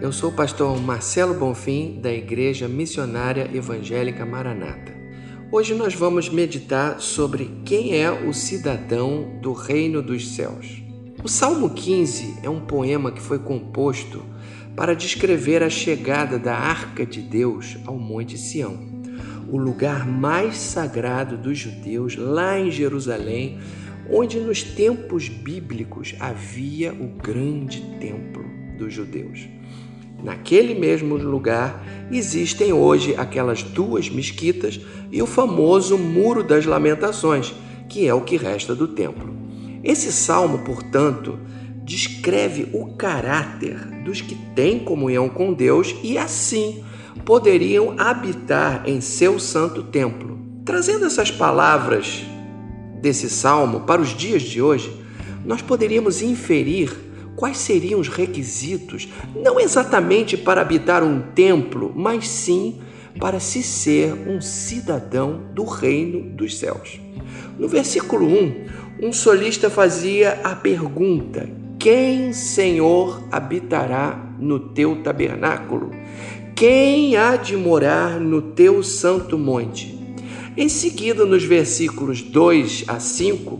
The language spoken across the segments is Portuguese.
Eu sou o pastor Marcelo Bonfim, da Igreja Missionária Evangélica Maranata. Hoje nós vamos meditar sobre quem é o cidadão do reino dos céus. O Salmo 15 é um poema que foi composto para descrever a chegada da arca de Deus ao Monte Sião, o lugar mais sagrado dos judeus lá em Jerusalém, onde nos tempos bíblicos havia o grande templo dos judeus. Naquele mesmo lugar existem hoje aquelas duas mesquitas e o famoso Muro das Lamentações, que é o que resta do templo. Esse salmo, portanto, descreve o caráter dos que têm comunhão com Deus e assim poderiam habitar em seu santo templo. Trazendo essas palavras desse salmo para os dias de hoje, nós poderíamos inferir quais seriam os requisitos, não exatamente para habitar um templo, mas sim para se ser um cidadão do reino dos céus. No versículo 1, um solista fazia a pergunta: Quem, Senhor, habitará no teu tabernáculo? Quem há de morar no teu santo monte? Em seguida, nos versículos 2 a 5,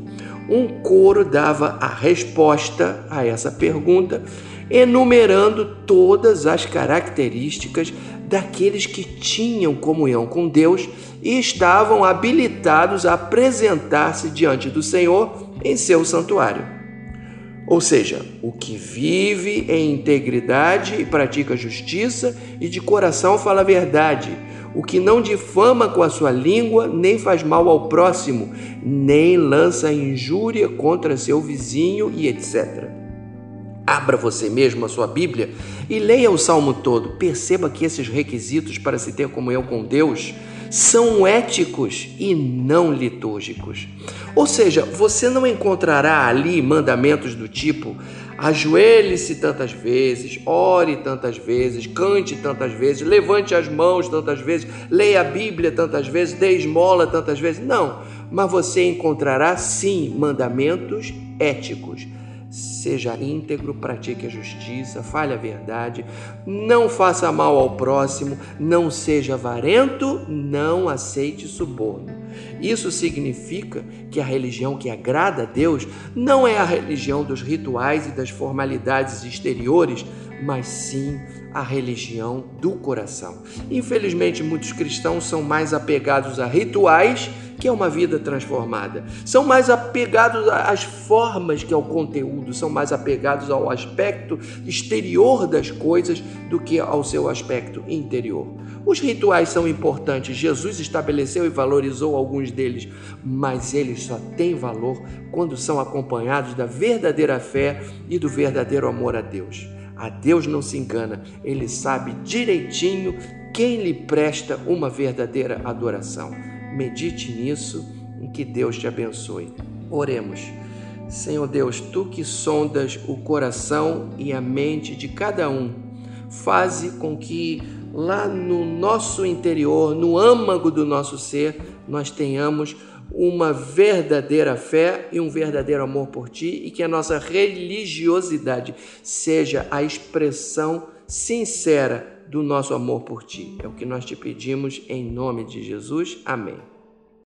um coro dava a resposta a essa pergunta, enumerando todas as características daqueles que tinham comunhão com Deus e estavam habilitados a apresentar-se diante do Senhor em seu santuário. Ou seja, o que vive em integridade e pratica justiça e de coração fala a verdade o que não difama com a sua língua, nem faz mal ao próximo, nem lança injúria contra seu vizinho e etc. Abra você mesmo a sua Bíblia e leia o salmo todo. Perceba que esses requisitos para se ter comunhão com Deus são éticos e não litúrgicos. Ou seja, você não encontrará ali mandamentos do tipo Ajoelhe-se tantas vezes, ore tantas vezes, cante tantas vezes, levante as mãos tantas vezes, leia a Bíblia tantas vezes, dê esmola tantas vezes. Não, mas você encontrará sim mandamentos éticos. Seja íntegro, pratique a justiça, fale a verdade, não faça mal ao próximo, não seja avarento, não aceite suborno. Isso significa que a religião que agrada a Deus não é a religião dos rituais e das formalidades exteriores, mas sim a religião do coração. Infelizmente, muitos cristãos são mais apegados a rituais que é uma vida transformada. São mais apegados às formas que ao conteúdo, são mais apegados ao aspecto exterior das coisas do que ao seu aspecto interior. Os rituais são importantes, Jesus estabeleceu e valorizou alguns deles, mas eles só têm valor quando são acompanhados da verdadeira fé e do verdadeiro amor a Deus. A Deus não se engana, ele sabe direitinho quem lhe presta uma verdadeira adoração. Medite nisso e que Deus te abençoe. Oremos. Senhor Deus, tu que sondas o coração e a mente de cada um, faze com que lá no nosso interior, no âmago do nosso ser, nós tenhamos uma verdadeira fé e um verdadeiro amor por ti e que a nossa religiosidade seja a expressão sincera do nosso amor por ti. É o que nós te pedimos em nome de Jesus. Amém.